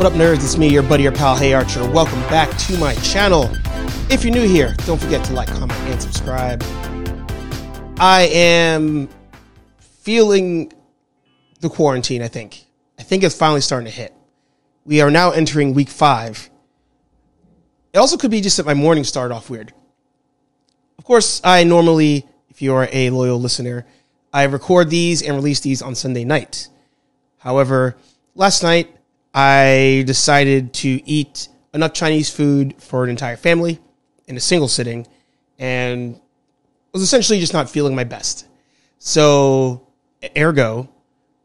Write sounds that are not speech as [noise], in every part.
What up, nerds? It's me, your buddy, your pal, Hey Archer. Welcome back to my channel. If you're new here, don't forget to like, comment, and subscribe. I am feeling the quarantine, I think. I think it's finally starting to hit. We are now entering week five. It also could be just that my morning started off weird. Of course, I normally, if you're a loyal listener, I record these and release these on Sunday night. However, last night I decided to eat enough Chinese food for an entire family in a single sitting and was essentially just not feeling my best. So, ergo,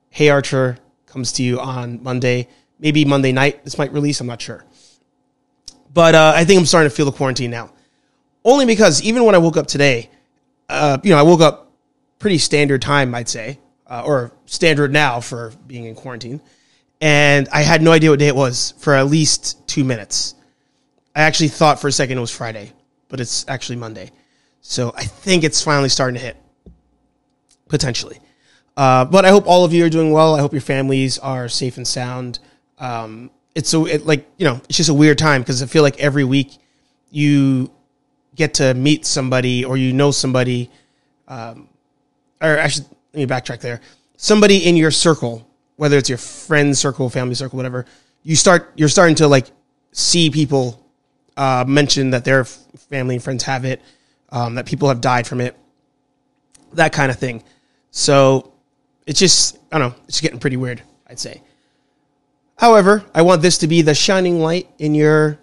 Hey Archer comes to you on Monday, maybe Monday night. This might release, I'm not sure. But uh, I think I'm starting to feel the quarantine now. Only because even when I woke up today, uh, you know, I woke up pretty standard time, I'd say, uh, or standard now for being in quarantine. And I had no idea what day it was for at least two minutes. I actually thought for a second it was Friday, but it's actually Monday. So I think it's finally starting to hit, potentially. Uh, but I hope all of you are doing well. I hope your families are safe and sound. Um, it's so it, like you know, it's just a weird time because I feel like every week you get to meet somebody or you know somebody, um, or actually let me backtrack there. Somebody in your circle, whether it's your friend circle, family circle, whatever, you start you're starting to like see people uh, mention that their family and friends have it, um, that people have died from it, that kind of thing. So it's just I don't know, it's getting pretty weird. I'd say. However, I want this to be the shining light in your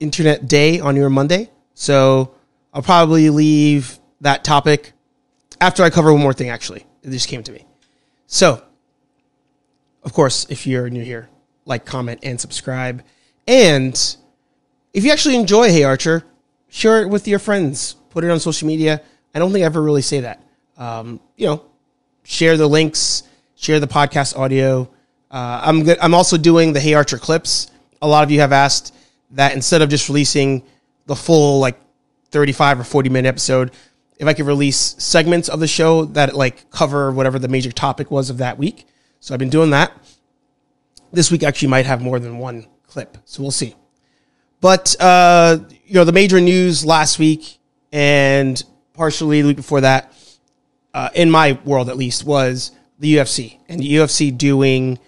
internet day on your Monday. So I'll probably leave that topic after I cover one more thing, actually. It just came to me. So, of course, if you're new here, like, comment, and subscribe. And if you actually enjoy Hey Archer, share it with your friends. Put it on social media. I don't think I ever really say that. Um, you know, share the links, share the podcast audio uh, I'm good. I'm also doing the Hey Archer clips. A lot of you have asked that instead of just releasing the full like 35 or 40 minute episode, if I could release segments of the show that like cover whatever the major topic was of that week. So I've been doing that. This week actually might have more than one clip, so we'll see. But uh, you know, the major news last week and partially the week before that, uh, in my world at least, was the UFC and the UFC doing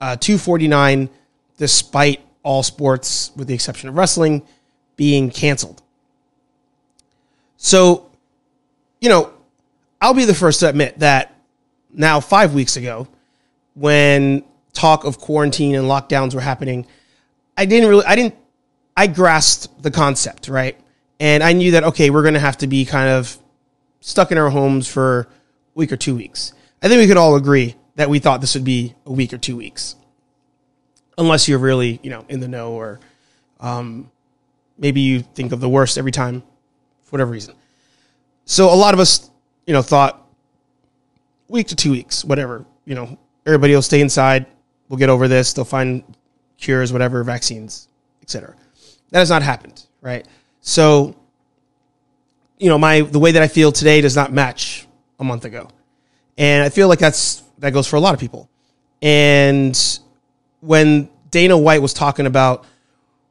uh, 249, despite all sports, with the exception of wrestling, being canceled. So, you know, I'll be the first to admit that now, five weeks ago, when talk of quarantine and lockdowns were happening, I didn't really, I didn't, I grasped the concept, right? And I knew that, okay, we're going to have to be kind of stuck in our homes for a week or two weeks. I think we could all agree that we thought this would be a week or two weeks, unless you're really you know in the know or um, maybe you think of the worst every time for whatever reason. So a lot of us you know thought week to two weeks, whatever you know, everybody will stay inside. We'll get over this. They'll find cures, whatever, vaccines, etc. That has not happened, right? So, you know, my the way that I feel today does not match a month ago, and I feel like that's that goes for a lot of people. And when Dana White was talking about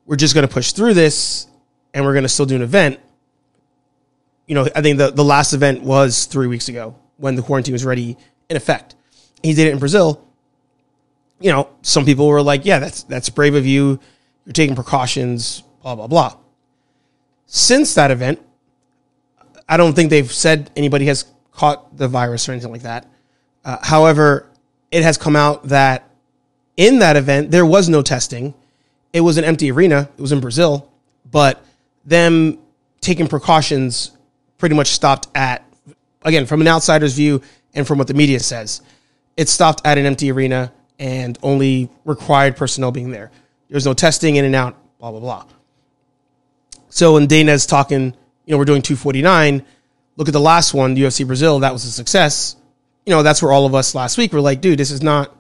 we're just going to push through this and we're going to still do an event, you know, I think the, the last event was three weeks ago when the quarantine was ready in effect. He did it in Brazil. You know, some people were like, yeah, that's, that's brave of you. You're taking precautions, blah, blah, blah. Since that event, I don't think they've said anybody has caught the virus or anything like that. Uh, however, it has come out that in that event, there was no testing. It was an empty arena. It was in Brazil, but them taking precautions pretty much stopped at, again, from an outsider's view and from what the media says, it stopped at an empty arena and only required personnel being there. There's no testing in and out, blah, blah, blah. So when Dana's talking, you know, we're doing 249, look at the last one, UFC Brazil, that was a success you know, that's where all of us last week were like, dude, this is not,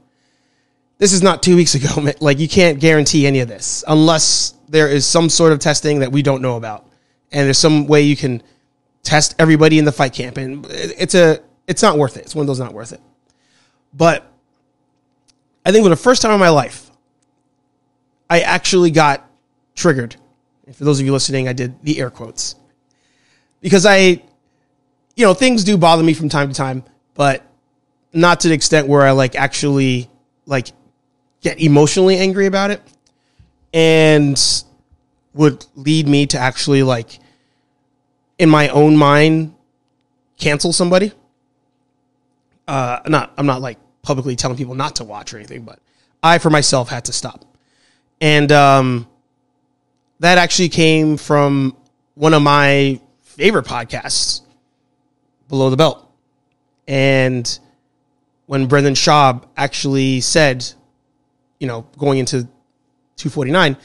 this is not two weeks ago. [laughs] Like, you can't guarantee any of this unless there is some sort of testing that we don't know about. And there's some way you can test everybody in the fight camp. And it's a, it's not worth it. It's one of those not worth it. But I think for the first time in my life, I actually got triggered. And for those of you listening, I did the air quotes because I, you know, things do bother me from time to time, but not to the extent where I like actually like get emotionally angry about it and would lead me to actually like in my own mind cancel somebody. Uh, not I'm not like publicly telling people not to watch or anything, but I for myself had to stop. And um, that actually came from one of my favorite podcasts, Below the Belt. And when Brendan Schaub actually said, you know, going into 249,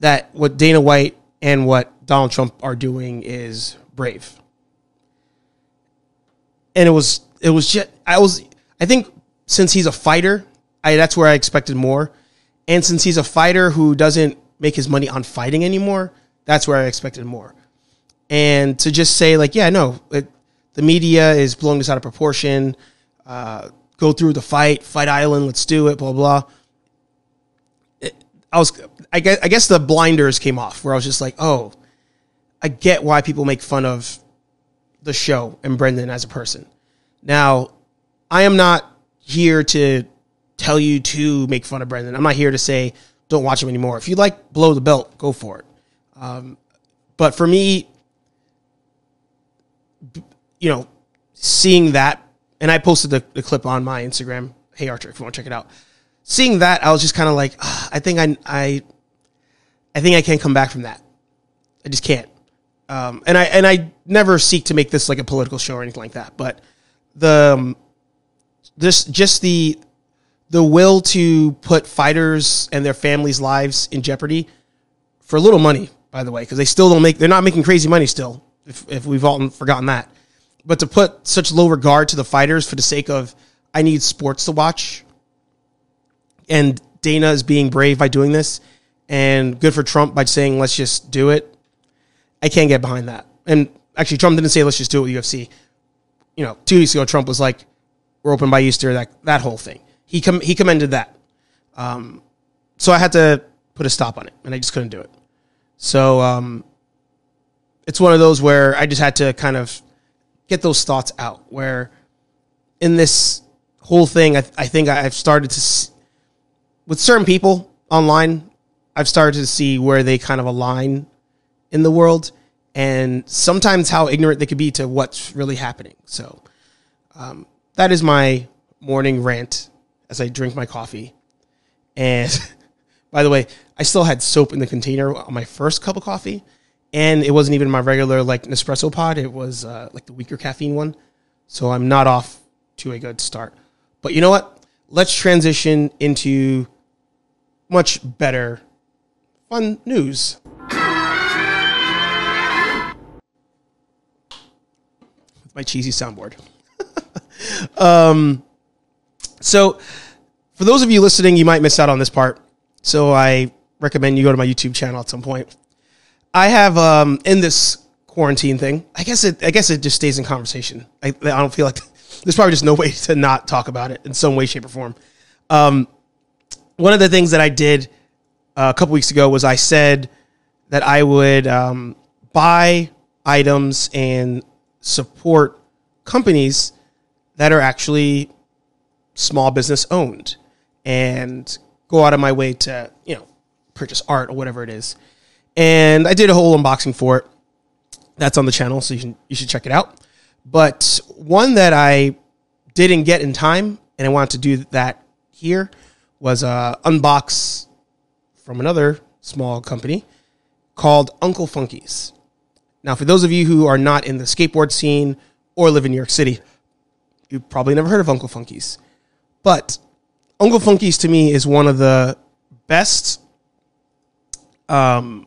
that what Dana White and what Donald Trump are doing is brave. And it was, it was just, I was, I think since he's a fighter, I, that's where I expected more. And since he's a fighter who doesn't make his money on fighting anymore, that's where I expected more. And to just say like, yeah, no, it, the media is blowing this out of proportion. Uh, go through the fight, fight island, let's do it, blah blah. I was, I guess, I guess the blinders came off where I was just like, oh, I get why people make fun of the show and Brendan as a person. Now, I am not here to tell you to make fun of Brendan. I'm not here to say don't watch him anymore. If you like Below the Belt, go for it. Um, but for me, you know, seeing that, and I posted the, the, clip on my Instagram. Hey Archer, if you want to check it out. Seeing that, I was just kind of like, ah, I think I, I, I think I can't come back from that. I just can't. Um, and I and I never seek to make this like a political show or anything like that. But the um, this just the the will to put fighters and their families' lives in jeopardy for little money, by the way, because they still don't make, they're not making crazy money still, if, if we've all forgotten that. But to put such low regard to the fighters for the sake of, I need sports to watch, and Dana is being brave by doing this, and good for Trump by saying, let's just do it, I can't get behind that. And actually, Trump didn't say, let's just do it with UFC. You know, two weeks ago, Trump was like, we're open by Easter, that, that whole thing he com- he commended that. Um, so I had to put a stop on it, and I just couldn't do it. So um, it's one of those where I just had to kind of get those thoughts out. Where in this whole thing, I, th- I think I've started to with certain people online. I've started to see where they kind of align in the world, and sometimes how ignorant they could be to what's really happening. So um, that is my morning rant as I drink my coffee. And [laughs] by the way, I still had soap in the container on my first cup of coffee, and it wasn't even my regular like Nespresso pod. It was uh, like the weaker caffeine one. So I'm not off to a good start. But you know what? Let's transition into much better fun news. My cheesy soundboard. [laughs] um, so, for those of you listening, you might miss out on this part. So, I recommend you go to my YouTube channel at some point. I have um, in this quarantine thing. I guess it. I guess it just stays in conversation. I, I don't feel like [laughs] there's probably just no way [laughs] to not talk about it in some way, shape, or form. Um, one of the things that I did uh, a couple weeks ago was I said that I would um, buy items and support companies that are actually small business owned and go out of my way to, you know, purchase art or whatever it is. And I did a whole unboxing for it. That's on the channel, so you, should you should check it out. But one that I didn't get in time, and I wanted to do that here, was a unbox from another small company called Uncle Funky's. Now, for those of you who are not in the skateboard scene or live in New York City, you've probably never heard of Uncle Funkies. But Uncle Funkies to me is one of the best um,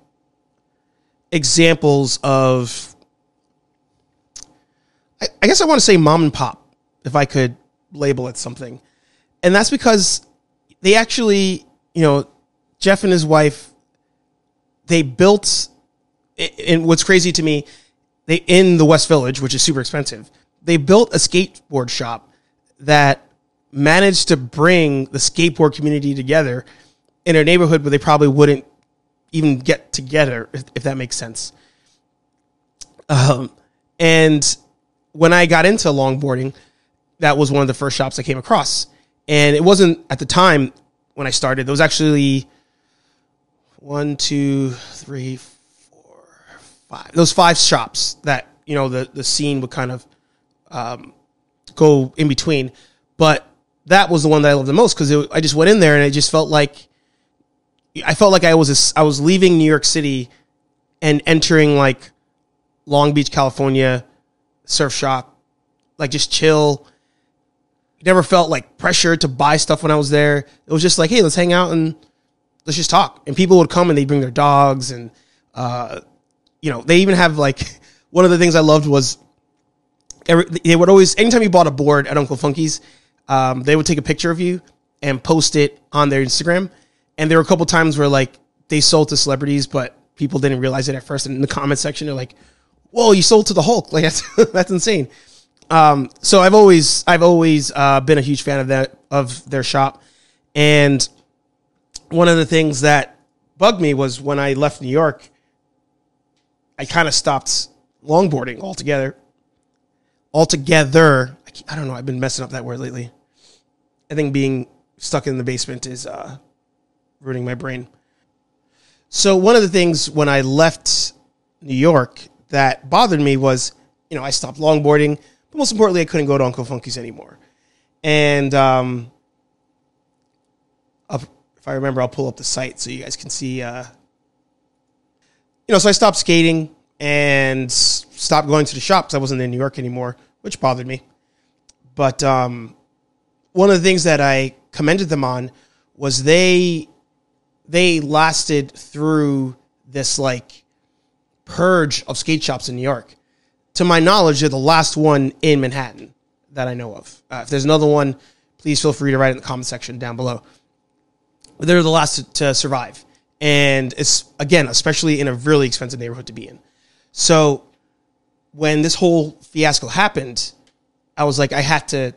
examples of, I, I guess I want to say mom and pop, if I could label it something. And that's because they actually, you know, Jeff and his wife, they built, and what's crazy to me, they in the West Village, which is super expensive, they built a skateboard shop that managed to bring the skateboard community together in a neighborhood where they probably wouldn't even get together, if, that makes sense. Um, and when I got into longboarding, that was one of the first shops I came across. And it wasn't at the time when I started, there was actually one, two, three, four, five. Those five shops that, you know, the, the scene would kind of um, go in between. But that was the one that I loved the most because I just went in there and it just felt like I felt like I was a, I was leaving New York City and entering like Long Beach, California, surf shop, like just chill. Never felt like pressure to buy stuff when I was there. It was just like, hey, let's hang out and let's just talk. And people would come and they'd bring their dogs and, uh, you know, they even have like [laughs] one of the things I loved was every, they would always anytime you bought a board at Uncle Funky's, um, they would take a picture of you and post it on their Instagram. And there were a couple times where like they sold to celebrities, but people didn't realize it at first. And in the comment section, they're like, "Whoa, you sold to the Hulk! [laughs] Like that's [laughs] that's insane." Um, so I've always I've always uh, been a huge fan of that of their shop, and one of the things that bugged me was when I left New York, I kind of stopped longboarding altogether. Altogether, I, I don't know. I've been messing up that word lately. I think being stuck in the basement is uh, ruining my brain. So one of the things when I left New York that bothered me was, you know, I stopped longboarding, but most importantly, I couldn't go to Uncle Funky's anymore. And um, if I remember, I'll pull up the site so you guys can see. Uh, you know, so I stopped skating and stopped going to the shops. I wasn't in New York anymore, which bothered me. But um, one of the things that I commended them on was they they lasted through this like purge of skate shops in New York. To my knowledge, they're the last one in Manhattan that I know of. Uh, if there's another one, please feel free to write in the comment section down below. They're the last to, to survive. And it's, again, especially in a really expensive neighborhood to be in. So when this whole fiasco happened, I was like, I had to,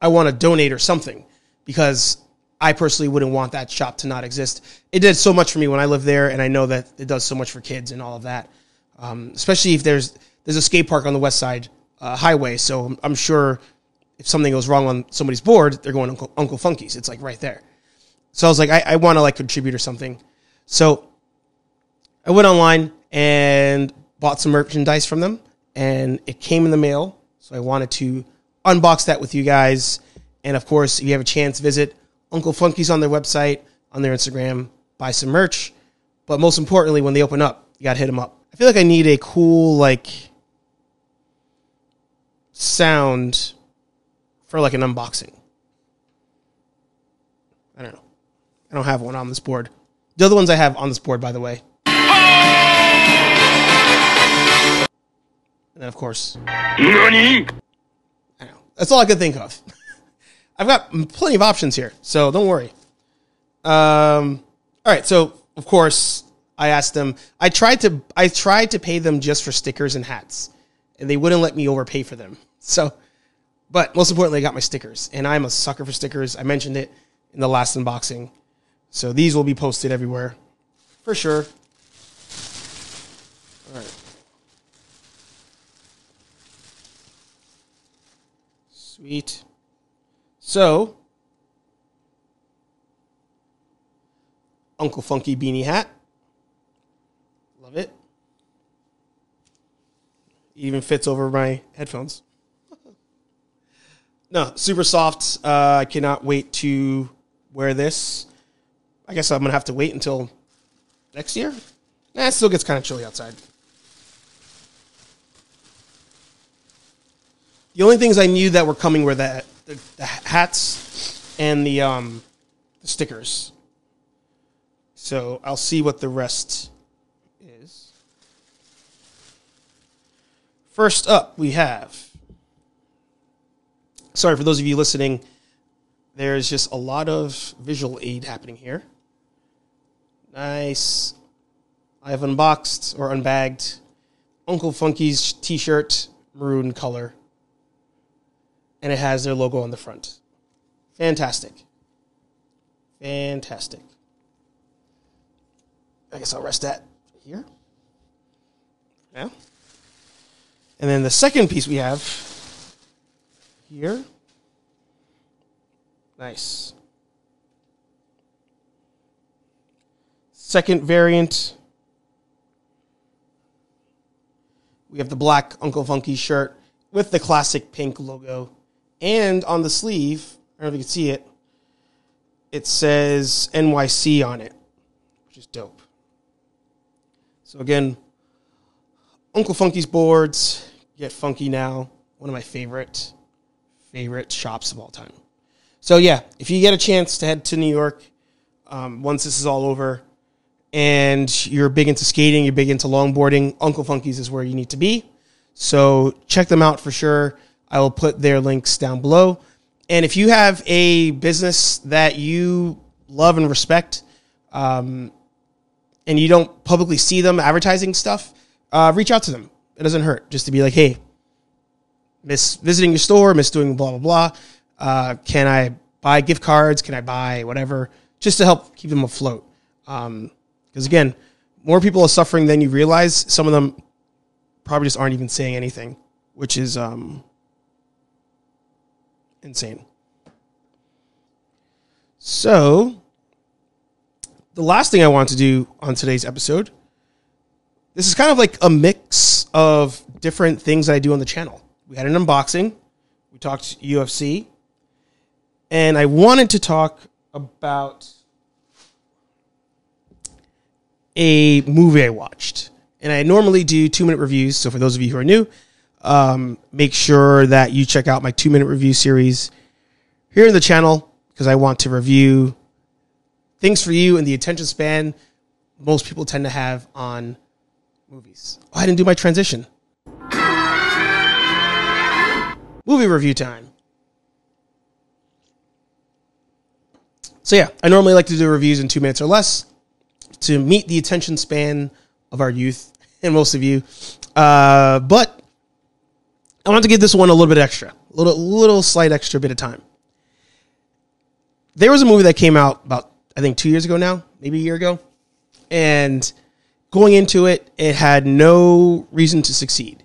I want to donate or something because I personally wouldn't want that shop to not exist. It did so much for me when I lived there, and I know that it does so much for kids and all of that. Um, especially if there's there's a skate park on the west side uh, highway, so I'm, sure if something goes wrong on somebody's board, they're going Uncle, Uncle Funky's. It's like right there. So I was like, I, I want to like contribute or something. So I went online and bought some merchandise from them, and it came in the mail. So I wanted to unbox that with you guys. And of course, if you have a chance, visit Uncle Funky's on their website, on their Instagram, buy some merch. But most importantly, when they open up, you gotta hit them up. I feel like I need a cool like sound for like an unboxing. I don't know. I don't have one on this board. The other ones I have on this board, by the way. And then, of course, Nani? I know. That's all I could think of. [laughs] I've got plenty of options here, so don't worry. Um, all right, so of course I asked them. I tried to I tried to pay them just for stickers and hats, and they wouldn't let me overpay for them. So, but most importantly, I got my stickers, and I'm a sucker for stickers. I mentioned it in the last unboxing, so these will be posted everywhere for sure. All right. Sweet. So, Uncle Funky beanie hat. Love it. Even fits over my headphones. [laughs] no, super soft. Uh, I cannot wait to wear this. I guess I'm to have to wait until next year. Nah, it still gets kind of chilly outside. The only things I knew that were coming were that the, the hats and the um the stickers. So I'll see what the rest is. First up, we have. Sorry for those of you listening. There's just a lot of visual aid happening here. Nice. I have unboxed or unbagged Uncle Funky's t shirt, maroon color and it has their logo on the front. Fantastic. Fantastic. I guess I'll rest that here. Yeah. And then the second piece we have here. Nice. Second variant. We have the black Uncle Funky shirt with the classic pink logo. And on the sleeve, I don't know if you can see it, it says NYC on it, which is dope. So again, Uncle Funky's boards, get funky now. One of my favorite, favorite shops of all time. So yeah, if you get a chance to head to New York, um, once this is all over, and you're big into skating, you're big into longboarding, Uncle Funky's is where you need to be. So check them out for sure. I will put their links down below. And if you have a business that you love and respect, um, and you don't publicly see them advertising stuff, uh, reach out to them. It doesn't hurt just to be like, hey, miss visiting your store, miss doing blah, blah, blah. Uh, can I buy gift cards? Can I buy whatever? Just to help keep them afloat. Because again, more people are suffering than you realize. Some of them probably just aren't even saying anything, which is um, insane. So, the last thing I want to do on today's episode, this is kind of like a mix of different things that I do on the channel. We had an unboxing, we talked UFC, and I wanted to talk about a movie I watched. And I normally do two minute reviews. So for those of you who are new, um, make sure that you check out my two minute review series here in the channel because I want to review things for you and the attention span most people tend to have on movies. Oh, I didn't do my transition. Movie review time. So yeah, I normally like to do reviews in two minutes or less to meet the attention span of our youth and most of you. Uh, but I want to give this one a little bit extra, a little, little slight extra bit of time. There was a movie that came out about, I think, two years ago now, maybe a year ago. And going into it, it had no reason to succeed.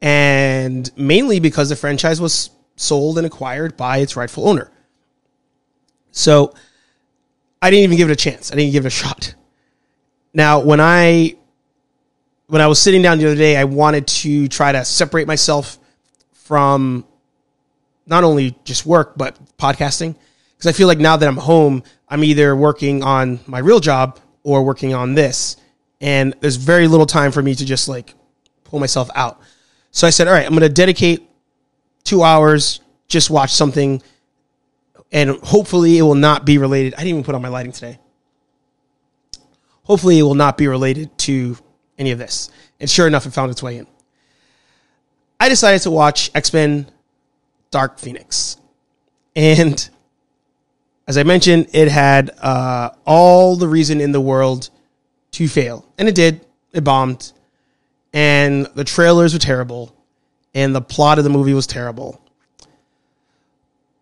And mainly because the franchise was sold and acquired by its rightful owner. So I didn't even give it a chance. I didn't give it a shot. Now, when I when I was sitting down the other day, I wanted to try to separate myself from not only just work but podcasting because I feel like now that I'm home, I'm either working on my real job or working on this, and there's very little time for me to just like pull myself out. So I said, all right, I'm going to dedicate two hours, just watch something, and hopefully it will not be related. I didn't even put on my lighting today. Hopefully it will not be related to any of this. And sure enough, it found its way in. I decided to watch X Men Dark Phoenix. And as I mentioned, it had uh, all the reason in the world to fail. And it did. It bombed. And the trailers were terrible. And the plot of the movie was terrible.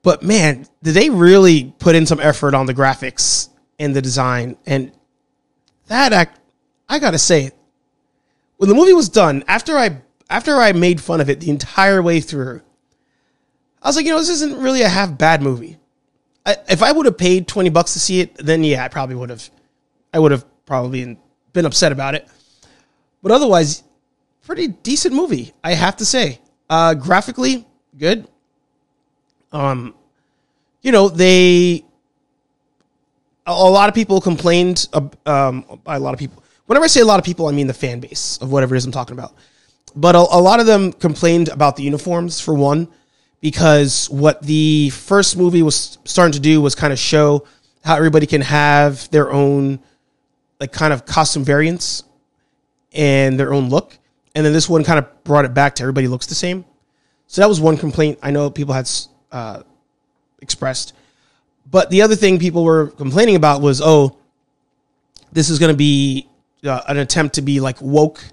But man, did they really put in some effort on the graphics and the design? And that act, I gotta say, when the movie was done, after I after I made fun of it the entire way through, I was like, you know, this isn't really a half bad movie. I, if I would have paid twenty bucks to see it, then yeah, I probably would have. I would have probably been upset about it. But otherwise, pretty decent movie, I have to say. Uh, graphically, good. Um, you know, they a, a lot of people complained. Um, a lot of people, whenever I say a lot of people, I mean the fan base of whatever it is I'm talking about. But a, a lot of them complained about the uniforms for one, because what the first movie was starting to do was kind of show how everybody can have their own like kind of costume variants and their own look. And then this one kind of brought it back to everybody looks the same. So that was one complaint I know people had uh, expressed. But the other thing people were complaining about was, oh, this is going to be uh, an attempt to be like woke,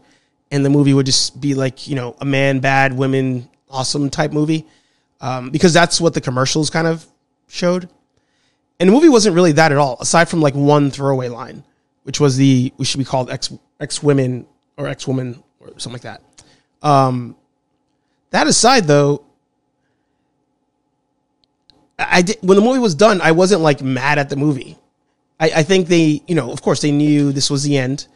and the movie would just be like you know a man bad, women awesome type movie, um, because that's what the commercials kind of showed. And the movie wasn't really that at all, aside from like one throwaway line. which was the we should be called X X women or ex woman or something like that. Um, that aside, though, I did when the movie was done. I wasn't like mad at the movie. I, I think they, you know, of course, they knew this was the end.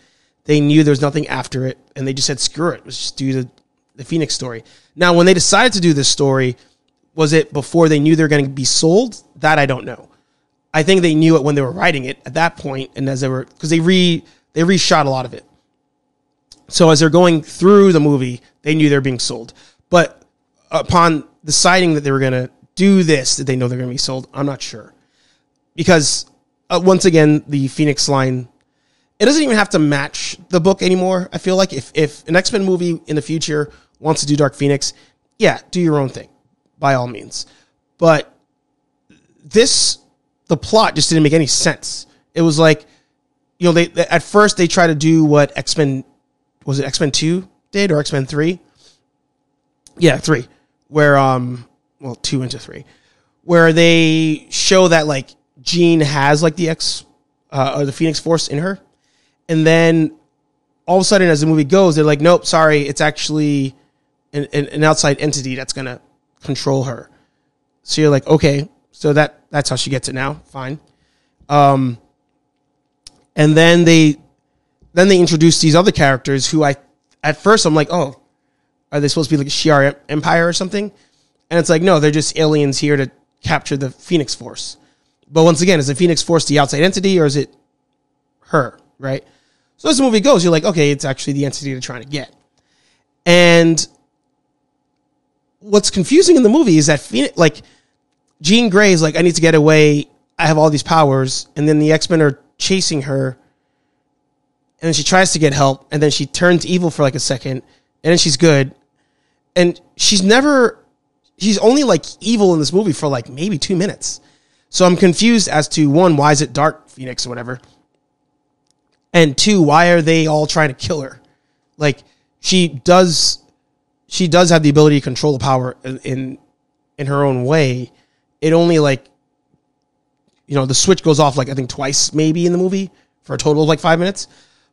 They knew there was nothing after it, and they just said, "Screw it, let's just do the the Phoenix story." Now, when they decided to do this story, was it before they knew they were going to be sold? That I don't know. I think they knew it when they were writing it at that point, and as they were because they re they reshot a lot of it. So as they're going through the movie, they knew they're being sold. But upon deciding that they were going to do this, that they know they're going to be sold? I'm not sure. Because uh, once again, the Phoenix line, it doesn't even have to match the book anymore. I feel like if, if an X Men movie in the future wants to do Dark Phoenix, yeah, do your own thing by all means. But this, the plot just didn't make any sense. It was like, you know, they, at first they try to do what X Men was it X Men Two did or X Men Three? Yeah, three. Where um, well, two into three, where they show that like Jean has like the X uh, or the Phoenix Force in her, and then all of a sudden, as the movie goes, they're like, nope, sorry, it's actually an, an, an outside entity that's gonna control her. So you're like, okay, so that that's how she gets it now. Fine. Um, and then they then they introduce these other characters who I at first I'm like, oh, are they supposed to be like a Shi'ar Empire or something? And it's like, no, they're just aliens here to capture the Phoenix Force. But once again, is the Phoenix Force the outside entity or is it her? Right. So as the movie goes, you're like, okay, it's actually the entity they're trying to get. And what's confusing in the movie is that Phoenix, like Jean Grey is like, I need to get away. I have all these powers, and then the X Men are chasing her, and then she tries to get help, and then she turns evil for like a second, and then she's good, and she's never, she's only like evil in this movie for like maybe two minutes. So I'm confused as to one, why is it Dark Phoenix or whatever, and two, why are they all trying to kill her? Like she does, she does have the ability to control the power in in, her own way. It only like you know, the switch goes off like I think twice maybe in the movie for a total of like five minutes.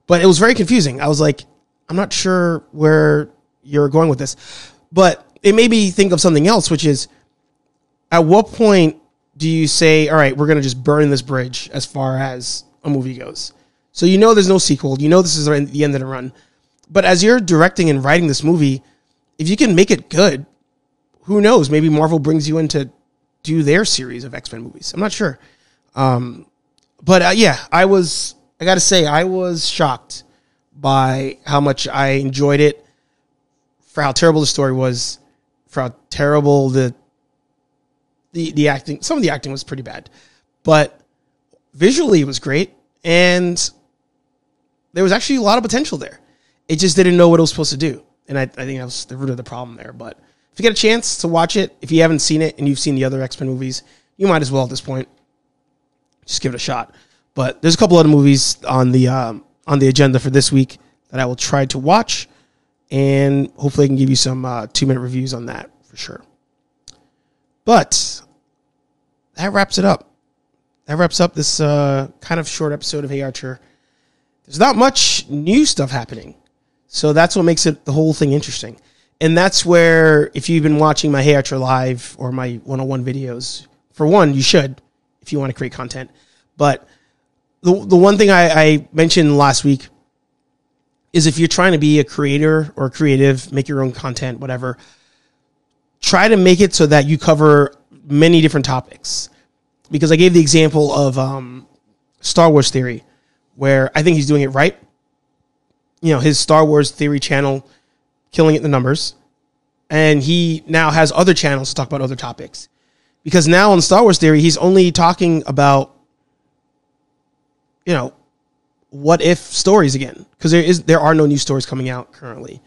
But it was very confusing. I was like, I'm not sure where you're going with this. But it made me think of something else, which is at what point do you say, all right, we're going to just burn this bridge as far as a movie goes? So you know there's no sequel. You know this is the end of the run. But as you're directing and writing this movie, if you can make it good, who knows? Maybe Marvel brings you in to do their series of X Men movies. I'm not sure. Um, but uh, yeah, I was. I got to say, I was shocked by how much I enjoyed it, for how terrible the story was, for how terrible the the the acting. Some of the acting was pretty bad, but visually it was great, and there was actually a lot of potential there. It just didn't know what it was supposed to do, and I, I think that was the root of the problem there. But if you get a chance to watch it, if you haven't seen it and you've seen the other X Men movies, you might as well at this point just give it a shot. But there's a couple other movies on the um, on the agenda for this week that I will try to watch, and hopefully I can give you some uh, two minute reviews on that for sure. But that wraps it up. That wraps up this uh, kind of short episode of Hey Archer. There's not much new stuff happening, so that's what makes it the whole thing interesting. And that's where, if you've been watching my Hey Archer live or my 101 videos, for one, you should if you want to create content. But the the one thing I, I mentioned last week is if you're trying to be a creator or creative, make your own content, whatever, try to make it so that you cover many different topics. Because I gave the example of um, Star Wars Theory, where I think he's doing it right. You know, his Star Wars Theory channel, killing it in the numbers. And he now has other channels to talk about other topics. Because now on Star Wars Theory, he's only talking about, you know, what if stories again. Because there is there are no new stories coming out currently.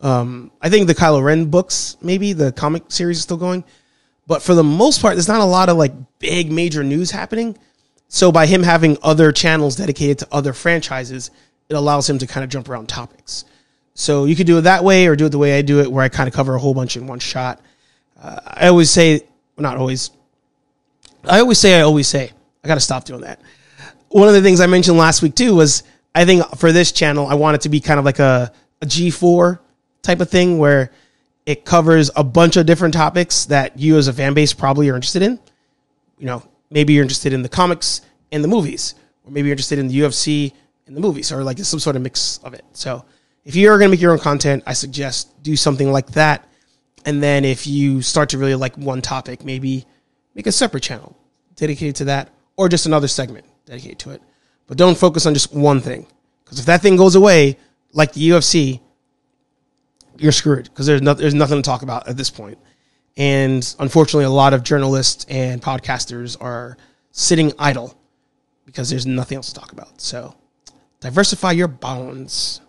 Um, I think the Kylo Ren books, maybe the comic series is still going, but for the most part, there's not a lot of like big major news happening. So by him having other channels dedicated to other franchises, it allows him to kind of jump around topics. So you could do it that way, or do it the way I do it, where I kind of cover a whole bunch in one shot. Uh, I always say, well, not always. I always say, I always say. I got to stop doing that. One of the things I mentioned last week too was I think for this channel I want it to be kind of like a, a G4 type of thing where it covers a bunch of different topics that you as a fan base probably are interested in. You know, maybe you're interested in the comics and the movies, or maybe you're interested in the UFC and the movies, or like some sort of mix of it. So if you're going to make your own content, I suggest do something like that. And then if you start to really like one topic, maybe make a separate channel dedicated to that, or just another segment dedicated to it. But don't focus on just one thing, because if that thing goes away, like the UFC, you're screwed because there's no, there's nothing to talk about at this point. And unfortunately, a lot of journalists and podcasters are sitting idle because there's nothing else to talk about. So diversify your bounds.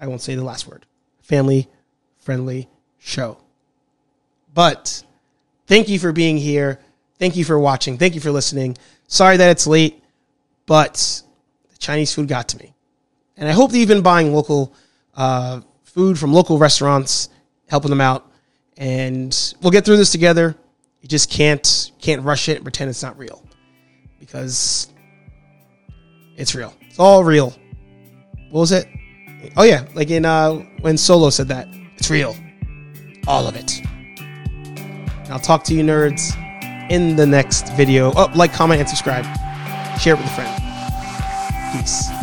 I won't say the last word. Family friendly show. But thank you for being here. Thank you for watching. Thank you for listening. Sorry that it's late, but the Chinese food got to me. And I hope that you've been buying local uh, food from local restaurants, helping them out. And we'll get through this together. You just can't can't rush it and pretend it's not real. Because it's real. It's all real. What was it? Oh yeah, like in uh when Solo said that. It's real. All of it. I'll talk to you nerds in the next video. Oh, like, comment, and subscribe. Share it with a friend. Peace.